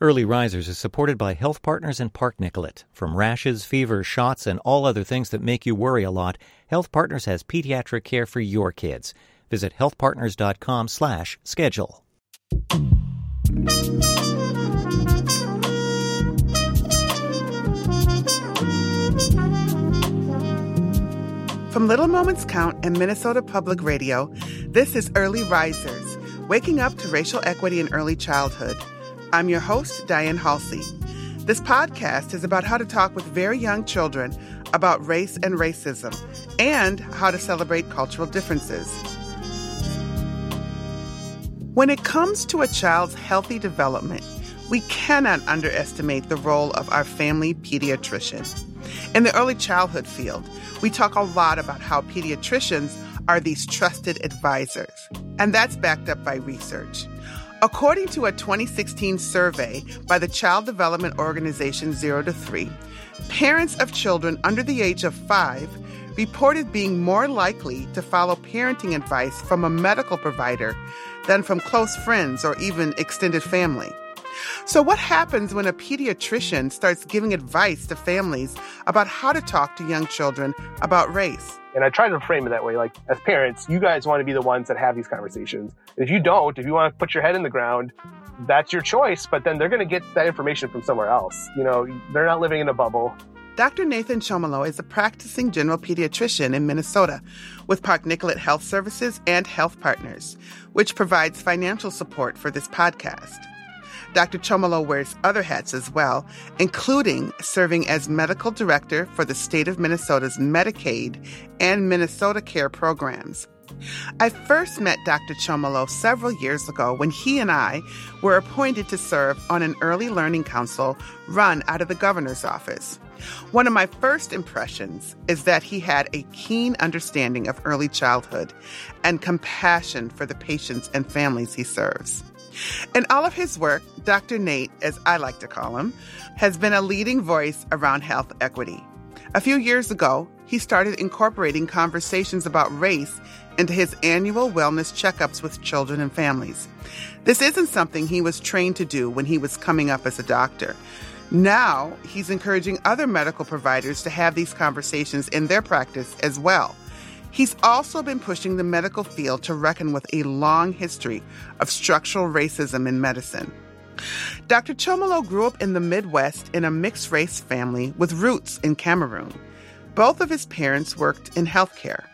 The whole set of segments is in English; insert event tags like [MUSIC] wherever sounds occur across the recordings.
Early Risers is supported by Health Partners and Park Nicollet. From rashes, fever, shots, and all other things that make you worry a lot, Health Partners has pediatric care for your kids. Visit healthpartners.com slash schedule. From Little Moments Count and Minnesota Public Radio, this is Early Risers, waking up to racial equity in early childhood. I'm your host, Diane Halsey. This podcast is about how to talk with very young children about race and racism and how to celebrate cultural differences. When it comes to a child's healthy development, we cannot underestimate the role of our family pediatrician. In the early childhood field, we talk a lot about how pediatricians are these trusted advisors, and that's backed up by research. According to a 2016 survey by the child development organization Zero to Three, parents of children under the age of five reported being more likely to follow parenting advice from a medical provider than from close friends or even extended family. So, what happens when a pediatrician starts giving advice to families about how to talk to young children about race? And I try to frame it that way. Like, as parents, you guys want to be the ones that have these conversations. If you don't, if you want to put your head in the ground, that's your choice. But then they're going to get that information from somewhere else. You know, they're not living in a bubble. Dr. Nathan Chomilo is a practicing general pediatrician in Minnesota with Park Nicollet Health Services and Health Partners, which provides financial support for this podcast. Dr. Chomilo wears other hats as well, including serving as medical director for the state of Minnesota's Medicaid and Minnesota Care programs. I first met Dr. Chomilo several years ago when he and I were appointed to serve on an early learning council run out of the governor's office. One of my first impressions is that he had a keen understanding of early childhood and compassion for the patients and families he serves. In all of his work, Dr. Nate, as I like to call him, has been a leading voice around health equity. A few years ago, he started incorporating conversations about race into his annual wellness checkups with children and families. This isn't something he was trained to do when he was coming up as a doctor. Now, he's encouraging other medical providers to have these conversations in their practice as well. He's also been pushing the medical field to reckon with a long history of structural racism in medicine. Dr. Chomilo grew up in the Midwest in a mixed race family with roots in Cameroon. Both of his parents worked in healthcare.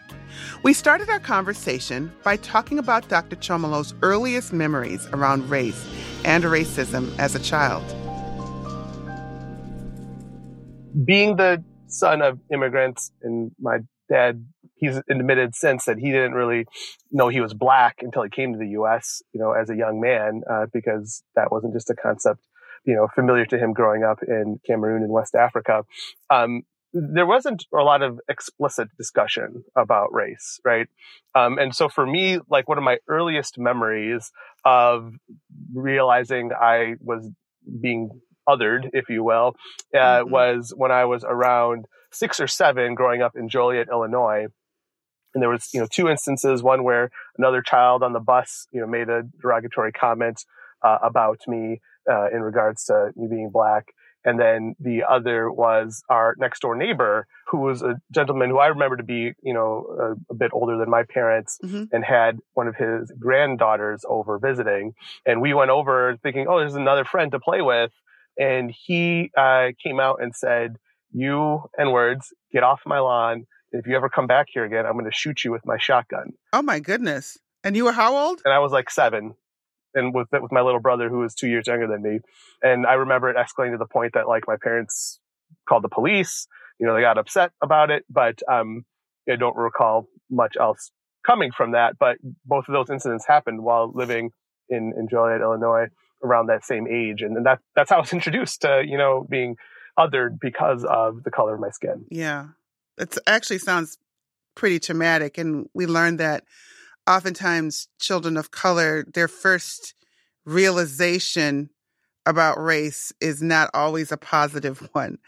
We started our conversation by talking about Dr. Chomilo's earliest memories around race and racism as a child. Being the son of immigrants and my dad he's admitted since that he didn't really know he was black until he came to the U.S. You know, as a young man, uh, because that wasn't just a concept, you know, familiar to him growing up in Cameroon and West Africa. Um, there wasn't a lot of explicit discussion about race, right? Um, and so for me, like one of my earliest memories of realizing I was being othered, if you will, uh, mm-hmm. was when I was around six or seven growing up in Joliet, Illinois. And there was, you know, two instances, one where another child on the bus, you know, made a derogatory comment uh, about me uh, in regards to me being black. And then the other was our next door neighbor, who was a gentleman who I remember to be, you know, a, a bit older than my parents mm-hmm. and had one of his granddaughters over visiting. And we went over thinking, oh, there's another friend to play with. And he uh, came out and said, you and words, get off my lawn if you ever come back here again, I'm going to shoot you with my shotgun. Oh my goodness. And you were how old? And I was like seven and with, with my little brother who was two years younger than me. And I remember it escalating to the point that like my parents called the police, you know, they got upset about it, but, um, I don't recall much else coming from that. But both of those incidents happened while living in, in Joliet, Illinois around that same age. And, and that, that's how I was [LAUGHS] introduced to, you know, being othered because of the color of my skin. Yeah. It actually sounds pretty traumatic. And we learned that oftentimes children of color, their first realization about race is not always a positive [LAUGHS] one.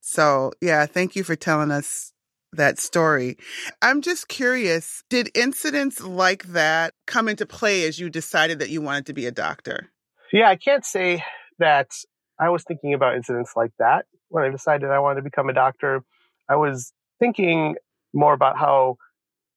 So, yeah, thank you for telling us that story. I'm just curious did incidents like that come into play as you decided that you wanted to be a doctor? Yeah, I can't say that I was thinking about incidents like that when I decided I wanted to become a doctor. I was thinking more about how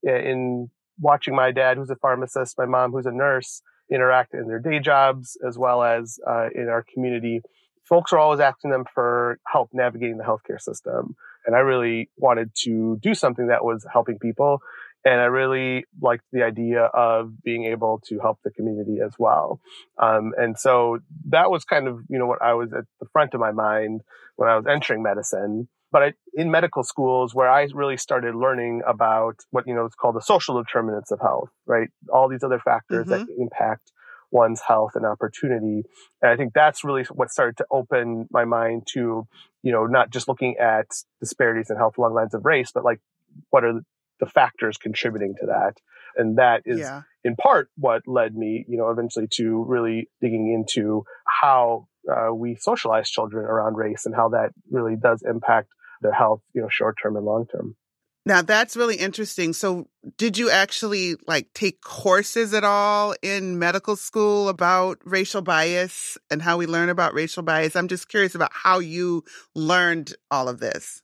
in watching my dad, who's a pharmacist, my mom, who's a nurse, interact in their day jobs as well as uh, in our community. Folks are always asking them for help navigating the healthcare system. And I really wanted to do something that was helping people. And I really liked the idea of being able to help the community as well. Um, and so that was kind of, you know, what I was at the front of my mind when I was entering medicine. But I, in medical schools, where I really started learning about what, you know, it's called the social determinants of health, right? All these other factors mm-hmm. that impact one's health and opportunity. And I think that's really what started to open my mind to, you know, not just looking at disparities in health along lines of race, but like what are the factors contributing to that. And that is yeah. in part what led me, you know, eventually to really digging into how uh, we socialize children around race and how that really does impact their health, you know, short term and long term. Now that's really interesting. So did you actually like take courses at all in medical school about racial bias and how we learn about racial bias? I'm just curious about how you learned all of this.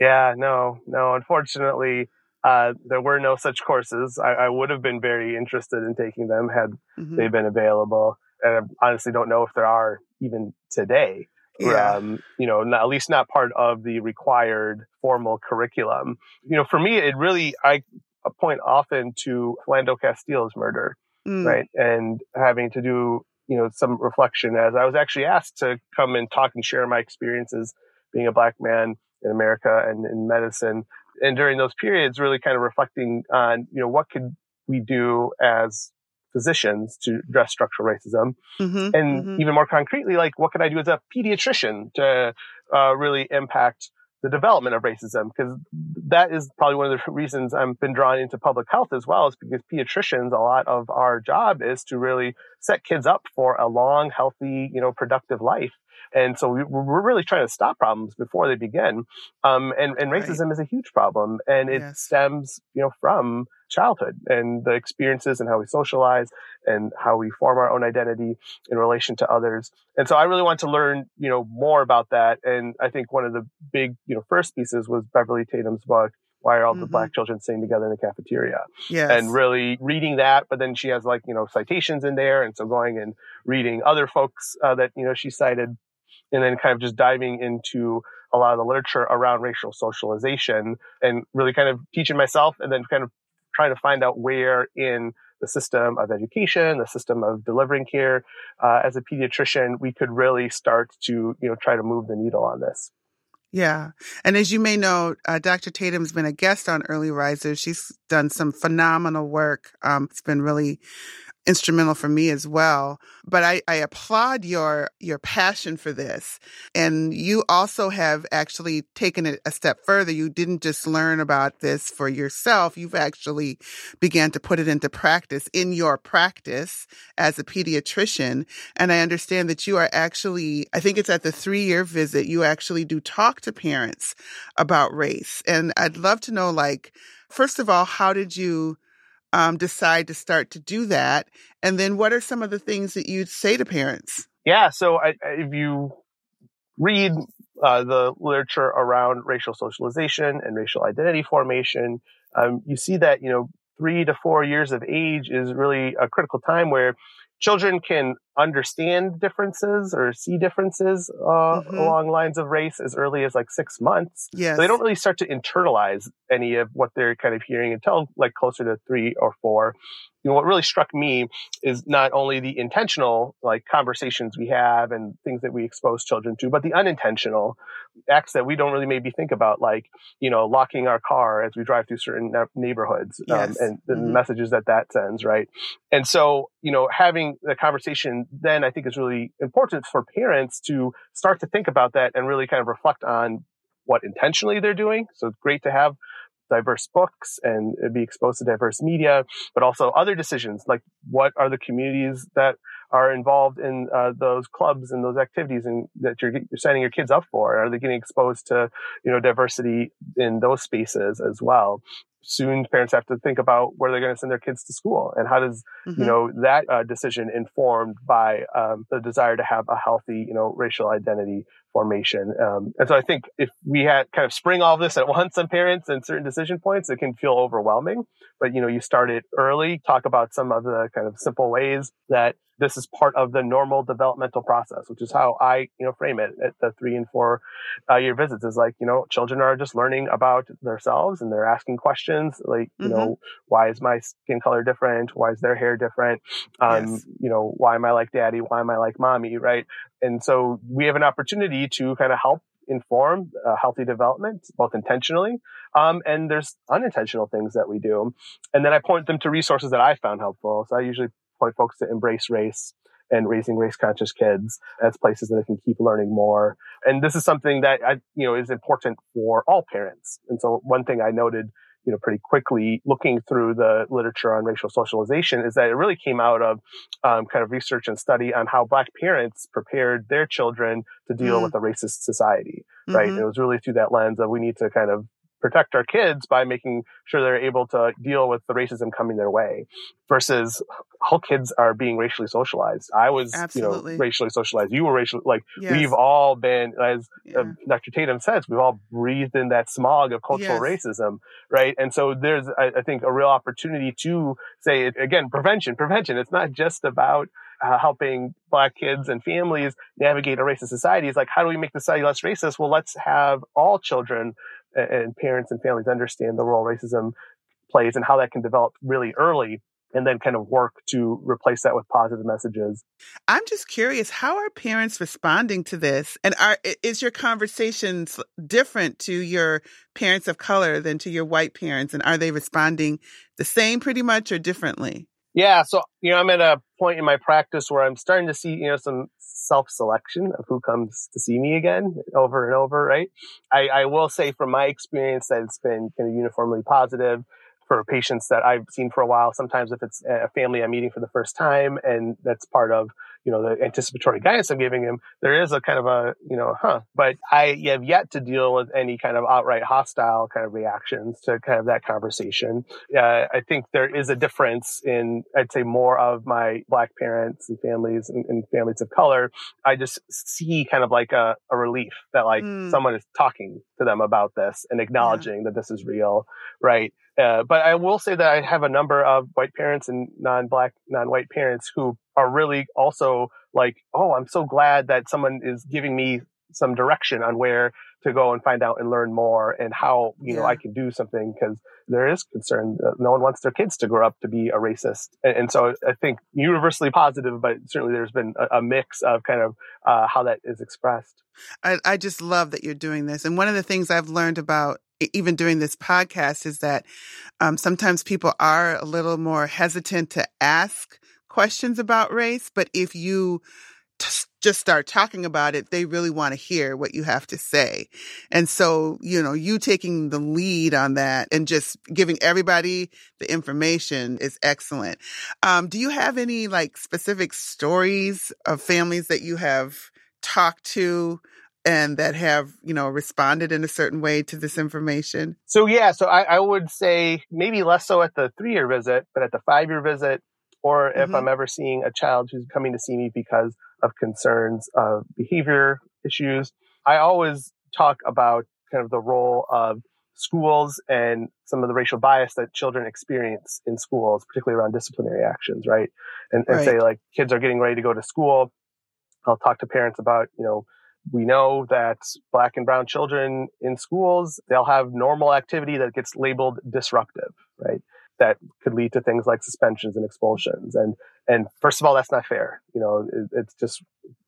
Yeah, no, no. Unfortunately, uh, there were no such courses. I, I, would have been very interested in taking them had mm-hmm. they been available. And I honestly don't know if there are even today. Yeah. Um, you know, not, at least not part of the required formal curriculum. You know, for me, it really, I point often to Philando Castile's murder, mm. right? And having to do, you know, some reflection as I was actually asked to come and talk and share my experiences being a black man in America and in medicine and during those periods, really kind of reflecting on, you know, what could we do as physicians to address structural racism? Mm-hmm, and mm-hmm. even more concretely, like what can I do as a pediatrician to uh, really impact the development of racism? Because that is probably one of the [LAUGHS] reasons I've been drawn into public health as well, is because pediatricians, a lot of our job is to really set kids up for a long, healthy, you know, productive life. And so we, are really trying to stop problems before they begin. Um, and, and racism right. is a huge problem and it yes. stems, you know, from childhood and the experiences and how we socialize and how we form our own identity in relation to others. And so I really want to learn, you know, more about that. And I think one of the big, you know, first pieces was Beverly Tatum's book, why are all mm-hmm. the black children sitting together in the cafeteria? Yes. And really reading that, but then she has like, you know, citations in there. And so going and reading other folks uh, that, you know, she cited and then kind of just diving into a lot of the literature around racial socialization and really kind of teaching myself and then kind of trying to find out where in the system of education, the system of delivering care, uh, as a pediatrician, we could really start to, you know, try to move the needle on this. Yeah. And as you may know, uh, Dr. Tatum's been a guest on Early Risers. She's done some phenomenal work. Um, it's been really instrumental for me as well. But I, I applaud your your passion for this. And you also have actually taken it a step further. You didn't just learn about this for yourself. You've actually began to put it into practice in your practice as a pediatrician. And I understand that you are actually, I think it's at the three year visit, you actually do talk to parents about race. And I'd love to know, like, first of all, how did you um, decide to start to do that? And then what are some of the things that you'd say to parents? Yeah. So I, if you read uh, the literature around racial socialization and racial identity formation, um, you see that, you know, three to four years of age is really a critical time where children can understand differences or see differences uh, mm-hmm. along lines of race as early as like six months. Yes. So they don't really start to internalize any of what they're kind of hearing until like closer to three or four you know, what really struck me is not only the intentional like conversations we have and things that we expose children to, but the unintentional acts that we don't really maybe think about, like, you know, locking our car as we drive through certain neighborhoods um, yes. um, and the mm-hmm. messages that that sends, right? And so, you know, having the conversation then I think it's really important for parents to start to think about that and really kind of reflect on what intentionally they're doing. So it's great to have diverse books and be exposed to diverse media, but also other decisions like what are the communities that are involved in uh, those clubs and those activities and that you're, you're signing your kids up for? Are they getting exposed to, you know, diversity in those spaces as well? Soon parents have to think about where they're going to send their kids to school and how does mm-hmm. you know that uh, decision informed by um, the desire to have a healthy you know racial identity formation um, and so i think if we had kind of spring all of this at [LAUGHS] once on parents and certain decision points it can feel overwhelming but you know you start it early talk about some of the kind of simple ways that this is part of the normal developmental process, which is how I, you know, frame it at the three and four uh, year visits is like, you know, children are just learning about themselves and they're asking questions like, you mm-hmm. know, why is my skin color different? Why is their hair different? Um, yes. you know, why am I like daddy? Why am I like mommy? Right. And so we have an opportunity to kind of help inform uh, healthy development, both intentionally um, and there's unintentional things that we do. And then I point them to resources that I found helpful. So I usually point folks to embrace race and raising race conscious kids as places that they can keep learning more. And this is something that I, you know, is important for all parents. And so one thing I noted, you know, pretty quickly looking through the literature on racial socialization is that it really came out of um, kind of research and study on how black parents prepared their children to deal mm. with a racist society, right? Mm-hmm. It was really through that lens of we need to kind of protect our kids by making sure they're able to deal with the racism coming their way versus all kids are being racially socialized. I was, Absolutely. you know, racially socialized. You were racially, like, yes. we've all been, as yeah. uh, Dr. Tatum says, we've all breathed in that smog of cultural yes. racism, right? And so there's, I, I, think, a real opportunity to say, again, prevention, prevention. It's not just about uh, helping black kids and families navigate a racist society. It's like, how do we make the society less racist? Well, let's have all children and parents and families understand the role racism plays and how that can develop really early and then kind of work to replace that with positive messages. I'm just curious, how are parents responding to this? And are is your conversations different to your parents of color than to your white parents? And are they responding the same pretty much or differently? Yeah, so you know, I'm at a point in my practice where I'm starting to see, you know, some self-selection of who comes to see me again over and over, right? I, I will say from my experience that it's been kind of uniformly positive for patients that I've seen for a while. Sometimes if it's a family I'm meeting for the first time and that's part of you know, the anticipatory guidance I'm giving him, there is a kind of a, you know, huh. But I have yet to deal with any kind of outright hostile kind of reactions to kind of that conversation. Uh, I think there is a difference in, I'd say, more of my black parents and families and, and families of color. I just see kind of like a, a relief that like mm. someone is talking to them about this and acknowledging yeah. that this is real, right? Uh, but I will say that I have a number of white parents and non-black, non-white parents who are really also like, oh, I'm so glad that someone is giving me some direction on where to go and find out and learn more and how you yeah. know I can do something because there is concern that no one wants their kids to grow up to be a racist and, and so I think universally positive but certainly there's been a, a mix of kind of uh, how that is expressed. I, I just love that you're doing this and one of the things I've learned about even doing this podcast is that um, sometimes people are a little more hesitant to ask questions about race, but if you t- just start talking about it, they really want to hear what you have to say. And so, you know, you taking the lead on that and just giving everybody the information is excellent. Um, do you have any like specific stories of families that you have talked to and that have you know responded in a certain way to this information so yeah so i, I would say maybe less so at the three year visit but at the five year visit or if mm-hmm. i'm ever seeing a child who's coming to see me because of concerns of behavior issues i always talk about kind of the role of schools and some of the racial bias that children experience in schools particularly around disciplinary actions right and, and right. say like kids are getting ready to go to school i'll talk to parents about you know we know that black and brown children in schools, they'll have normal activity that gets labeled disruptive, right? That could lead to things like suspensions and expulsions. And, and first of all, that's not fair. You know, it, it's just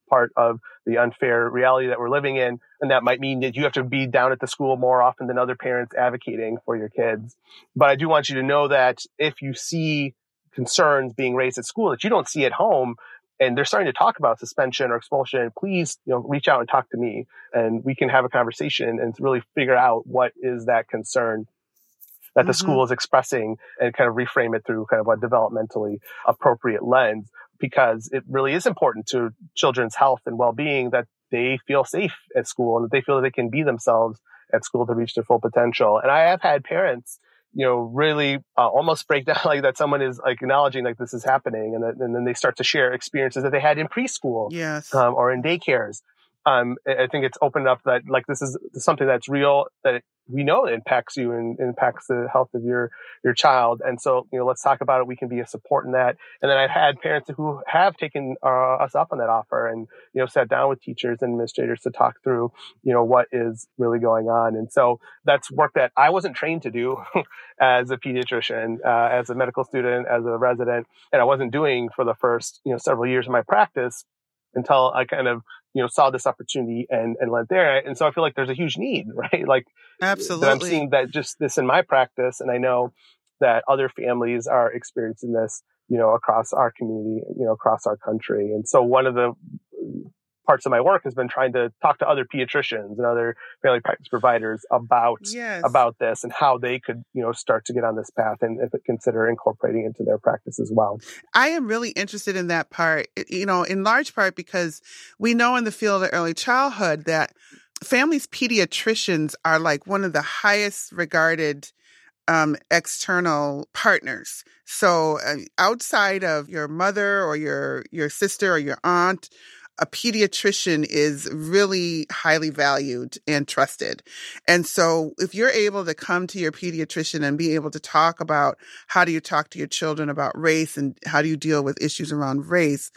part of the unfair reality that we're living in. And that might mean that you have to be down at the school more often than other parents advocating for your kids. But I do want you to know that if you see concerns being raised at school that you don't see at home, and they're starting to talk about suspension or expulsion, please, you know, reach out and talk to me and we can have a conversation and really figure out what is that concern that mm-hmm. the school is expressing and kind of reframe it through kind of a developmentally appropriate lens because it really is important to children's health and well-being that they feel safe at school and that they feel that they can be themselves at school to reach their full potential. And I have had parents you know, really uh, almost [LAUGHS] break down like that someone is like acknowledging like this is happening. And, that, and then they start to share experiences that they had in preschool yes. um, or in daycares. Um, I think it's opened up that like this is something that's real that we know impacts you and impacts the health of your your child. And so you know, let's talk about it. We can be a support in that. And then I've had parents who have taken uh, us up on that offer and you know sat down with teachers and administrators to talk through you know what is really going on. And so that's work that I wasn't trained to do [LAUGHS] as a pediatrician, uh, as a medical student, as a resident, and I wasn't doing for the first you know several years of my practice until I kind of you know saw this opportunity and and went there. And so i feel like there's a huge need [LAUGHS] right? Like absolutely i'm seeing that just this in my practice and i know that other families are experiencing this you know across our community you know across our country. And so one of the parts of my work has been trying to talk to other pediatricians and other family practice providers about yes. about this and how they could you know start to get on this path and if it consider incorporating into their practice as well. I am really interested in that part, you know, in large part because we know in the field of early childhood that families pediatricians are like one of the highest regarded um, external partners. So uh, outside of your mother or your your sister or your aunt a pediatrician is really highly valued and trusted. And so if you're able to come to your pediatrician and be able to talk about how do you talk to your children about race and how do you deal with issues around race,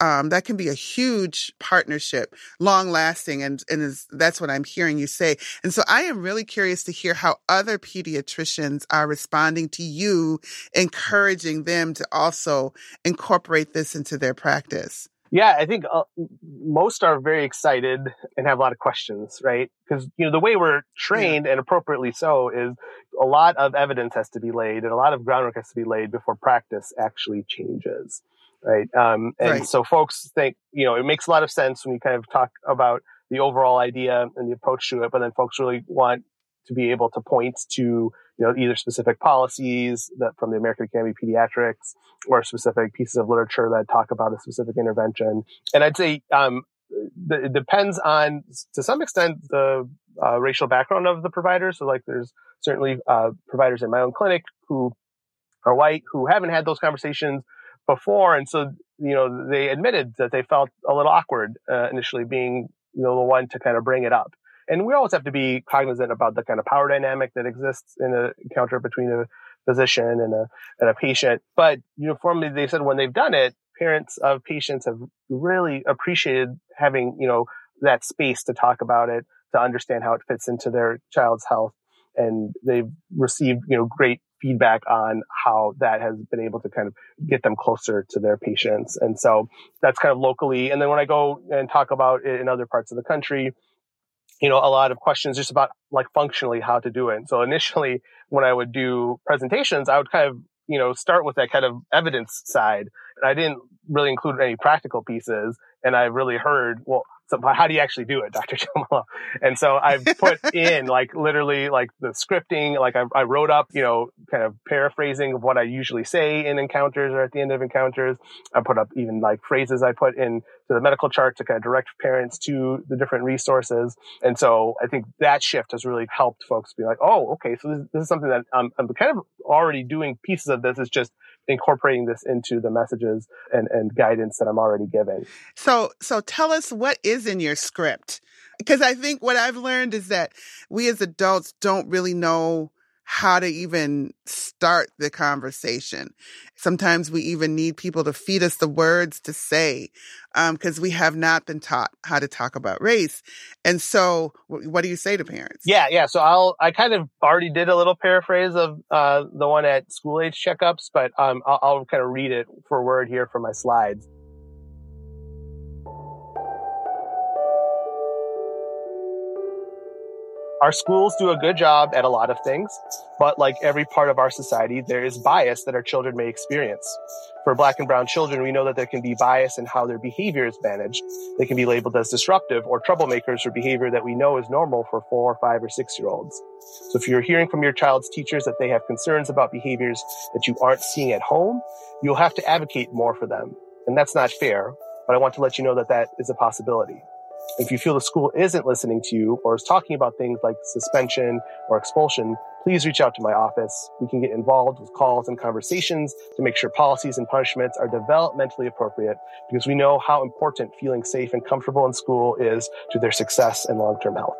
um, that can be a huge partnership, long lasting, and and is, that's what I'm hearing you say. And so I am really curious to hear how other pediatricians are responding to you, encouraging them to also incorporate this into their practice. Yeah, I think uh, most are very excited and have a lot of questions, right? Because you know the way we're trained, yeah. and appropriately so, is a lot of evidence has to be laid and a lot of groundwork has to be laid before practice actually changes, right? Um, and right. so folks think you know it makes a lot of sense when you kind of talk about the overall idea and the approach to it, but then folks really want to be able to point to you know, either specific policies that from the American Academy of Pediatrics or specific pieces of literature that talk about a specific intervention. And I'd say, um, it depends on, to some extent, the uh, racial background of the provider. So like there's certainly, uh, providers in my own clinic who are white who haven't had those conversations before. And so, you know, they admitted that they felt a little awkward, uh, initially being, you know, the one to kind of bring it up. And we always have to be cognizant about the kind of power dynamic that exists in an encounter between a physician and a, and a patient. But uniformly, they said when they've done it, parents of patients have really appreciated having, you know, that space to talk about it, to understand how it fits into their child's health. And they've received, you know, great feedback on how that has been able to kind of get them closer to their patients. And so that's kind of locally. And then when I go and talk about it in other parts of the country, you know, a lot of questions just about like functionally how to do it. So initially when I would do presentations, I would kind of, you know, start with that kind of evidence side. And I didn't really include any practical pieces. And I really heard, well, so how do you actually do it, Dr. [LAUGHS] Chomilo? And so I've put [LAUGHS] in like literally like the scripting, like I, I, wrote up, you know, kind of paraphrasing of what I usually say in encounters or at the end of encounters. I put up even like phrases I put in to the medical chart to kind of direct parents to the different resources. And so I think that shift has really helped folks be like, oh, okay, so this, this is something that I'm, I'm kind of already doing pieces of this. It's just incorporating this into the messages and, and guidance that I'm already giving. So, so tell us what is in your script. Because I think what I've learned is that we as adults don't really know how to even start the conversation. Sometimes we even need people to feed us the words to say, because um, we have not been taught how to talk about race. And so, what do you say to parents? Yeah, yeah. So I'll I kind of already did a little paraphrase of uh, the one at school age checkups, but um, I'll, I'll kind of read it for word here from my slides. Our schools do a good job at a lot of things, but like every part of our society, there is bias that our children may experience. For black and brown children, we know that there can be bias in how their behavior is managed. They can be labeled as disruptive or troublemakers for behavior that we know is normal for four, or five, or six year olds. So if you're hearing from your child's teachers that they have concerns about behaviors that you aren't seeing at home, you'll have to advocate more for them. And that's not fair, but I want to let you know that that is a possibility. If you feel the school isn't listening to you or is talking about things like suspension or expulsion, please reach out to my office. We can get involved with calls and conversations to make sure policies and punishments are developmentally appropriate because we know how important feeling safe and comfortable in school is to their success and long-term health.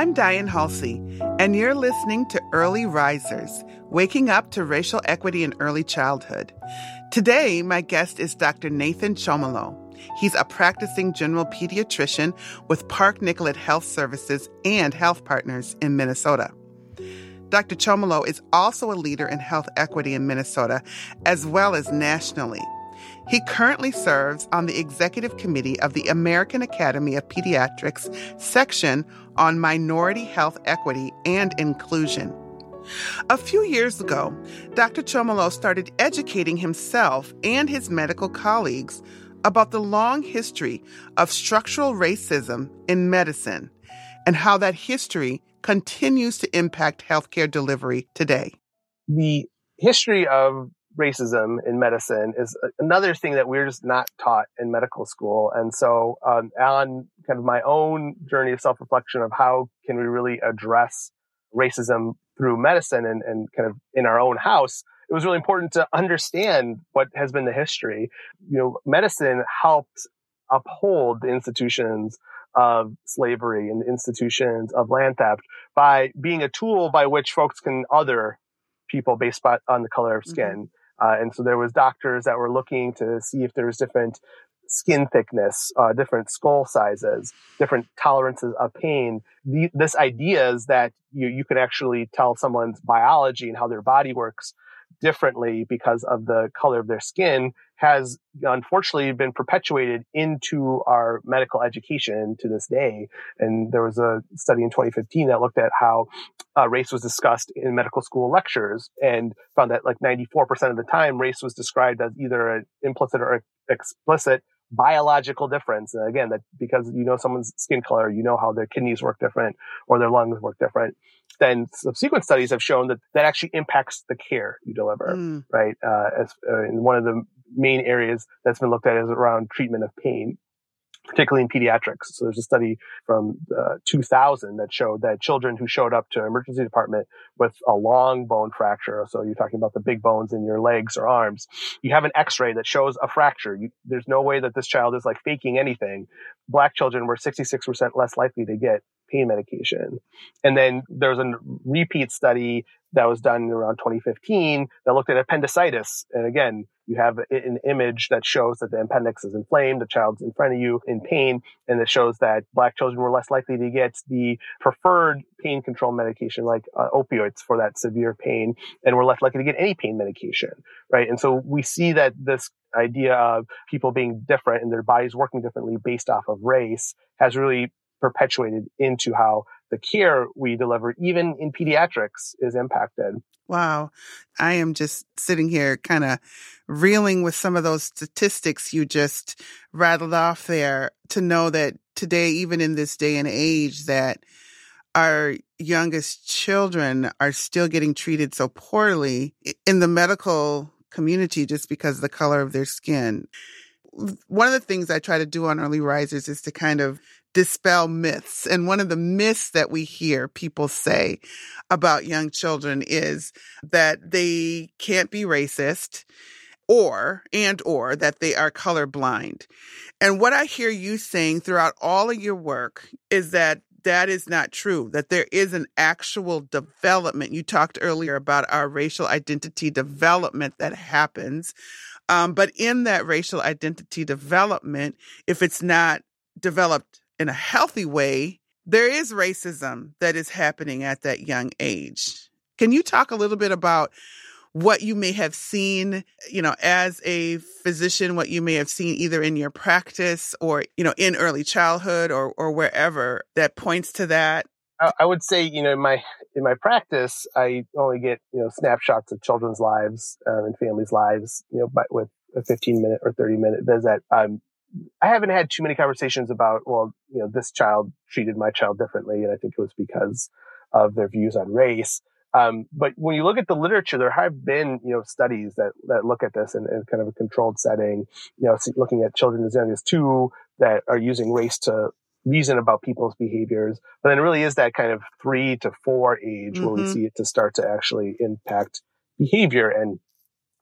I'm Diane Halsey, and you're listening to Early Risers, Waking Up to Racial Equity in Early Childhood. Today, my guest is Dr. Nathan Chomilo. He's a practicing general pediatrician with Park Nicollet Health Services and Health Partners in Minnesota. Dr. Chomilo is also a leader in health equity in Minnesota as well as nationally. He currently serves on the executive committee of the American Academy of Pediatrics section on minority health equity and inclusion. A few years ago, Dr. Chomilo started educating himself and his medical colleagues about the long history of structural racism in medicine and how that history continues to impact healthcare delivery today. The history of racism in medicine is another thing that we're just not taught in medical school. And so, um, on kind of my own journey of self reflection of how can we really address racism through medicine and, and kind of in our own house, it was really important to understand what has been the history. You know, medicine helped uphold the institutions of slavery and the institutions of land theft by being a tool by which folks can other people based on the color of mm-hmm. skin. Mm-hmm. Uh, and so there was doctors that were looking to see if there was different skin thickness, uh, different skull sizes, different tolerances of pain. The, this idea is that you, you can actually tell someone's biology and how their body works differently because of the color of their skin has unfortunately been perpetuated into our medical education to this day. And there was a study in 2015 that looked at how uh, race was discussed in medical school lectures and found that like 94% of the time race was described as either an implicit or explicit biological difference. And again, that because you know someone's skin color, you know how their kidneys work different or their lungs work different. Then subsequent studies have shown that that actually impacts the care you deliver, mm. right? Uh, as uh, in one of the main areas that's been looked at is around treatment of pain particularly in pediatrics. So there's a study from uh, 2000 that showed that children who showed up to emergency department with a long bone fracture, so you're talking about the big bones in your legs or arms, you have an x-ray that shows a fracture. You, there's no way that this child is like faking anything. Black children were 66% less likely to get pain medication. And then there was a repeat study that was done around 2015 that looked at appendicitis. And again, you have an image that shows that the appendix is inflamed, the child's in front of you in pain, and it shows that black children were less likely to get the preferred pain control medication like uh, opioids for that severe pain and were less likely to get any pain medication, right? And so we see that this idea of people being different and their bodies working differently based off of race has really perpetuated into how the care we deliver, even in pediatrics, is impacted. Wow. I am just sitting here kind of reeling with some of those statistics you just rattled off there to know that today, even in this day and age, that our youngest children are still getting treated so poorly in the medical community just because of the color of their skin. One of the things I try to do on Early Risers is to kind of dispel myths. And one of the myths that we hear people say about young children is that they can't be racist or and or that they are colorblind. And what I hear you saying throughout all of your work is that that is not true, that there is an actual development. You talked earlier about our racial identity development that happens. Um, but in that racial identity development, if it's not developed in a healthy way, there is racism that is happening at that young age. Can you talk a little bit about what you may have seen, you know, as a physician, what you may have seen either in your practice or, you know, in early childhood or, or wherever that points to that? I would say, you know, in my in my practice, I only get you know snapshots of children's lives um, and families' lives, you know, but with a 15 minute or 30 minute visit. Um, I haven't had too many conversations about, well, you know, this child treated my child differently. And I think it was because of their views on race. Um, but when you look at the literature, there have been, you know, studies that, that look at this in, in kind of a controlled setting, you know, looking at children as young as two that are using race to reason about people's behaviors. But then it really is that kind of three to four age mm-hmm. where we mm-hmm. see it to start to actually impact behavior and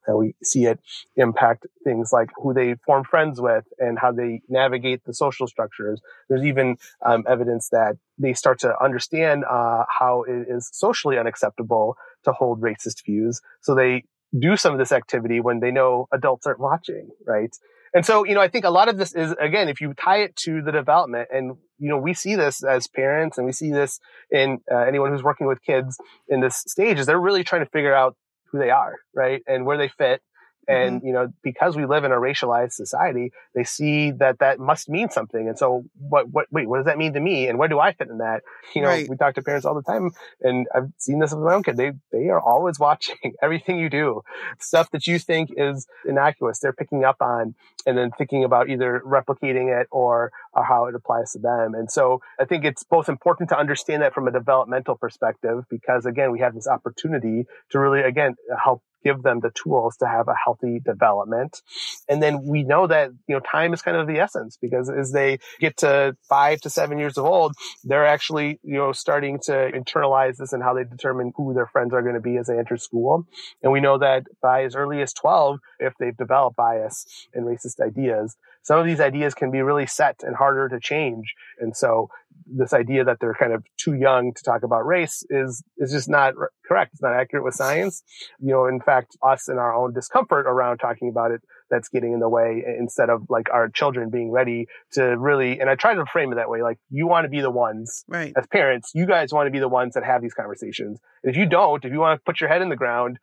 and we see it impact things like who they form friends with and how they navigate the social structures. There's even um, evidence that they start to understand uh, how it is socially unacceptable to hold racist views. So they do some of this activity when they know adults aren't watching, right? And so, you know, I think a lot of this is, again, if you tie it to the development and, you know, we see this as parents and we see this in uh, anyone who's working with kids in this stage is they're really trying to figure out who they are, right? And where they fit and, mm-hmm. you know, because we live in a racialized society, they see that that must mean something. And so what, what, wait, what does that mean to me? And where do I fit in that? [LAUGHS] You know, right. we talk to parents all the time and I've seen this with my own kid. They, they are always [LAUGHS] watching everything you do. Stuff that you think is innocuous, they're picking up on and then thinking about either replicating it or, or how it applies to them. And so I think it's both important to understand that from a developmental perspective, because again, we have this opportunity to really, again, help give them the tools to have a healthy development. And then we know that, you know, time is kind of the essence because as they get to five to seven years of old, they're actually, you know, starting to internalize this and how they determine who their friends are going to be as they enter school. And we know that by as early as 12, if they've developed bias and racist ideas, some of these ideas can be really set and harder to change. And so this idea that they're kind of too young to talk about race is is just not correct. It's not accurate with science. You know, in fact, us and our own discomfort around talking about it that's getting in the way instead of like our children being ready to really and I try to frame it that way like you want to be the ones right as parents you guys want to be the ones that have these conversations and if you don't if you want to put your head in the ground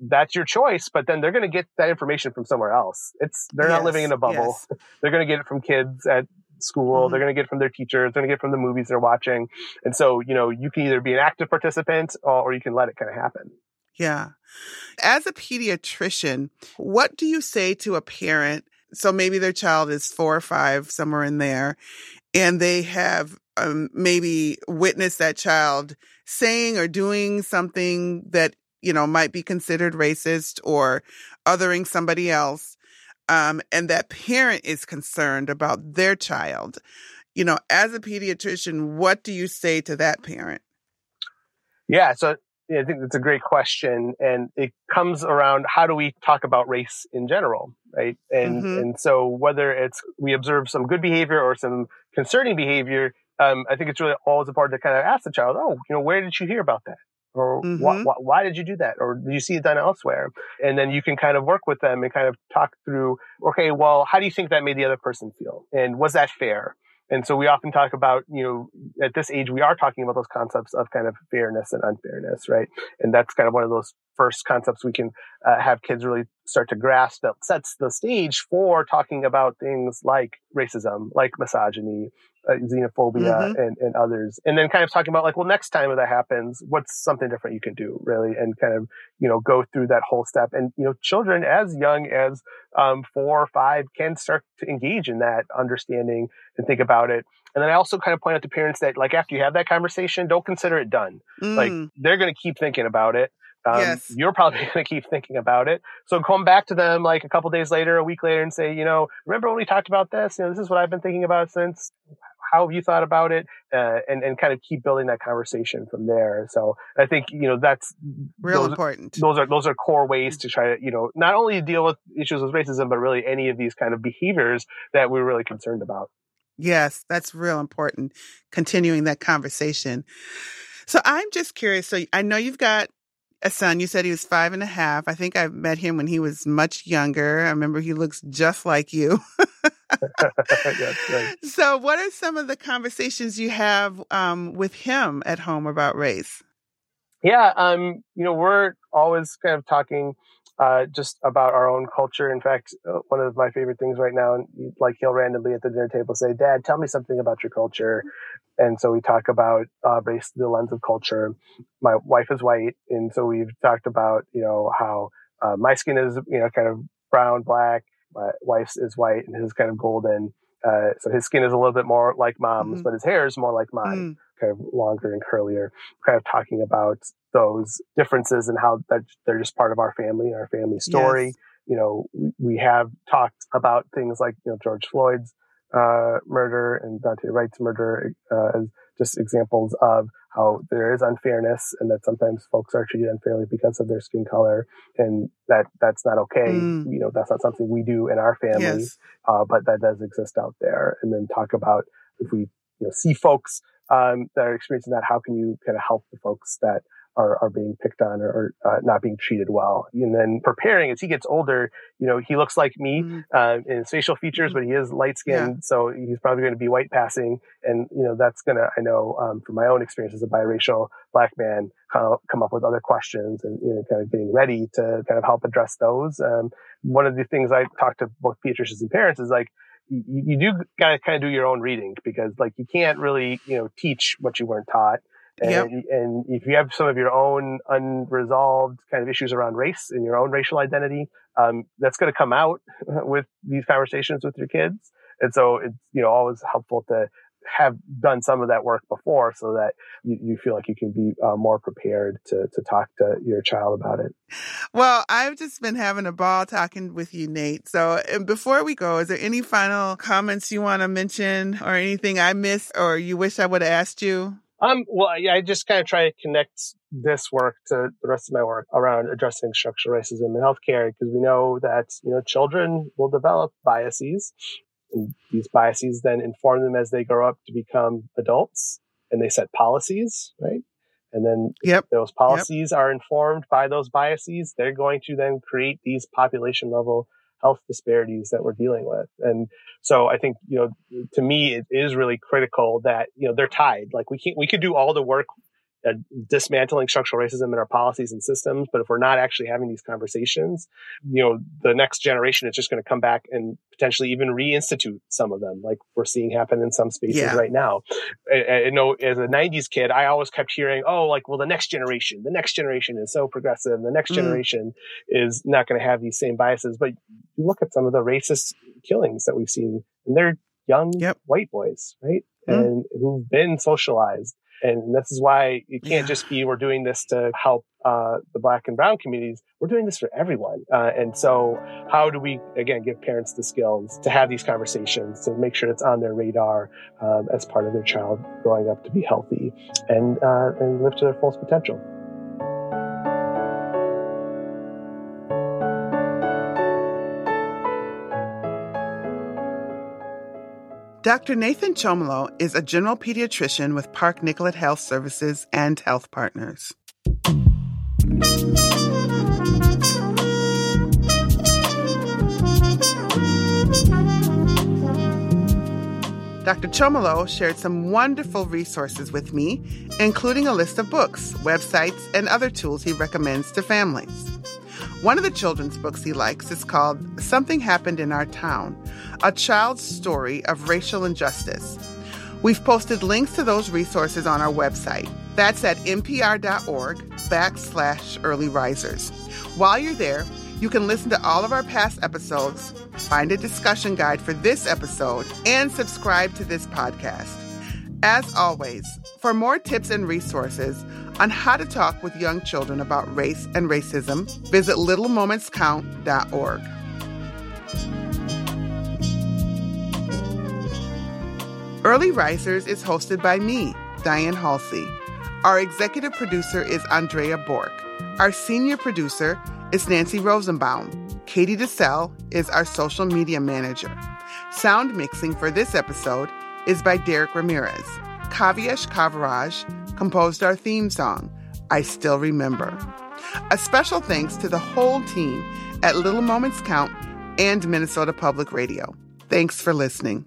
that's your choice, but then they're going to get that information from somewhere else. It's they're yes, not living in a bubble. Yes. [LAUGHS] They're going to get it from kids at school. Mm-hmm. They're going to get from their teachers. They're going to get from the movies they're watching. And so, you know, you can either be an active participant or, or you can let it kind of happen. Yeah. As a pediatrician, what do you say to a parent? So maybe their child is four or five, somewhere in there, and they have um, maybe witnessed that child saying or doing something that, you know, might be considered racist or othering somebody else um, and that parent is concerned about their child, you know, as a pediatrician, what do you say to that parent? Yeah, so I think that's a great question, and it comes around how do we talk about race in general, right? And mm-hmm. and so whether it's we observe some good behavior or some concerning behavior, um, I think it's really always important to kind of ask the child, oh, you know, where did you hear about that? Or mm-hmm. wh- wh- why did you do that or did you see it done elsewhere and then you can kind of work with them and kind of talk through okay well how do you think that made the other person feel and was that fair and so we often talk about, you know, at this age, we are talking about those concepts of kind of fairness and unfairness, right? And that's kind of one of those first concepts we can uh, have kids really start to grasp that sets the stage for talking about things like racism, like misogyny, uh, xenophobia, mm-hmm. and, and others. And then kind of talking about like, well, next time that happens, what's something different you can do really? And kind of, you know, go through that whole step. And, you know, children as young as um, four or five can start to engage in that understanding and think about it. And then I also kind of point out to parents that like after you have that conversation, don't consider it done. Mm. Like they're going to keep thinking about it. Um, yes. You're probably [LAUGHS] going to keep thinking about it. So come back to them like a couple days later, a week later, and say, you know, remember when we talked about this? You know, this is what I've been thinking about since. How have you thought about it? Uh, and and kind of keep building that conversation from there. So I think you know that's real those, important. Those are those are core ways to try to you know not only deal with issues with racism, but really any of these kind of behaviors that we're really concerned about. Yes, that's real important. Continuing that conversation. So I'm just curious. So I know you've got a son. You said he was five and a half. I think I met him when he was much younger. I remember he looks just like you. [LAUGHS] [LAUGHS] yes, right. So, what are some of the conversations you have um, with him at home about race? Yeah, um, you know, we're always kind of talking uh, just about our own culture. In fact, uh, one of my favorite things right now, like he'll randomly at the dinner table say, "Dad, tell me something about your culture." And so we talk about uh, race through the lens of culture. My wife is white, and so we've talked about you know how uh, my skin is you know kind of brown, black. My wife's is white, and his is kind of golden. Uh, so his skin is a little bit more like mom's, mm-hmm. but his hair is more like mine. Mm. kind of longer and curlier, kind of talking about those differences and how that they're just part of our family, our family story. Yes. You know, we, we have talked about things like, you know, George Floyd's uh, murder and Daunte Wright's murder uh, as just examples of how there is unfairness and that sometimes folks are treated unfairly because of their skin color and that that's not okay. Mm. You know, that's not something we do in our families, yes. uh, but that does exist out there. And then talk about if we you know, see folks um, that are experiencing that, how can you kind of help the folks that are, are being picked on or, or uh, not being treated well. And then preparing as he gets older, you know, he looks like me mm-hmm. uh, in his facial features, but he is light skinned. Yeah. So he's probably going to be white passing. And, you know, that's going to, I know um, from my own experience as a biracial black man, come up, come up with other questions and, you know, kind of getting ready to kind of help address those. Um, one of the things I talk to both pediatricians and parents is like, you, you do gotta kind of do your own reading because like you can't really, you know, teach what you weren't taught. And, yep. and if you have some of your own unresolved kind of issues around race and your own racial identity, um, that's going to come out [LAUGHS] with these conversations with your kids. And so it's, you know, always helpful to have done some of that work before so that you, you feel like you can be uh, more prepared to, to talk to your child about it. Well, I've just been having a ball talking with you, Nate. So before we go, is there any final comments you want to mention or anything I missed or you wish I would have asked you? Um, well, I, I just kind of try to connect this work to the rest of my work around addressing structural racism in healthcare because we know that, you know, children will develop biases and these biases then inform them as they grow up to become adults and they set policies, right? And then yep. those policies yep. are informed by those biases. They're going to then create these population level health disparities that we're dealing with. And so I think, you know, to me, it is really critical that, you know, they're tied. Like we can't, we could do all the work uh, dismantling structural racism in our policies and systems. But if we're not actually having these conversations, you know, the next generation is just going to come back and potentially even reinstitute some of them, like we're seeing happen in some spaces yeah. right now. I, I, know as a 90s kid, I always kept hearing, oh, like, well, the next generation, the next generation is so progressive. The next mm. generation is not going to have these same biases. But you look at some of the racist killings that we've seen, and they're young yep. white boys, right? Mm. And who've been socialized and this is why it can't yeah. just be we're doing this to help uh, the black and brown communities. We're doing this for everyone. Uh, and so, how do we, again, give parents the skills to have these conversations, to make sure it's on their radar um, as part of their child growing up to be healthy and, uh, and live to their fullest potential? Dr. Nathan Chomilo is a general pediatrician with Park Nicollet Health Services and Health Partners. Dr. Chomilo shared some wonderful resources with me, including a list of books, websites, and other tools he recommends to families. One of the children's books he likes is called Something Happened in Our Town A Child's Story of Racial Injustice. We've posted links to those resources on our website. That's at npr.org backslash early risers. While you're there, you can listen to all of our past episodes, find a discussion guide for this episode, and subscribe to this podcast. As always, for more tips and resources, on how to talk with young children about race and racism, visit littlemomentscount.org. Early Risers is hosted by me, Dianne Haulcy. Our executive producer is Andrea Bork. Our senior producer is Nancy Rosenbaum. Katie DeSell is our social media manager. Sound mixing for this episode is by Derek Ramirez. Kavyesh Kaviraj composed our theme song, I Still Remember. A special thanks to the whole team at Little Moments Count and Minnesota Public Radio. Thanks for listening.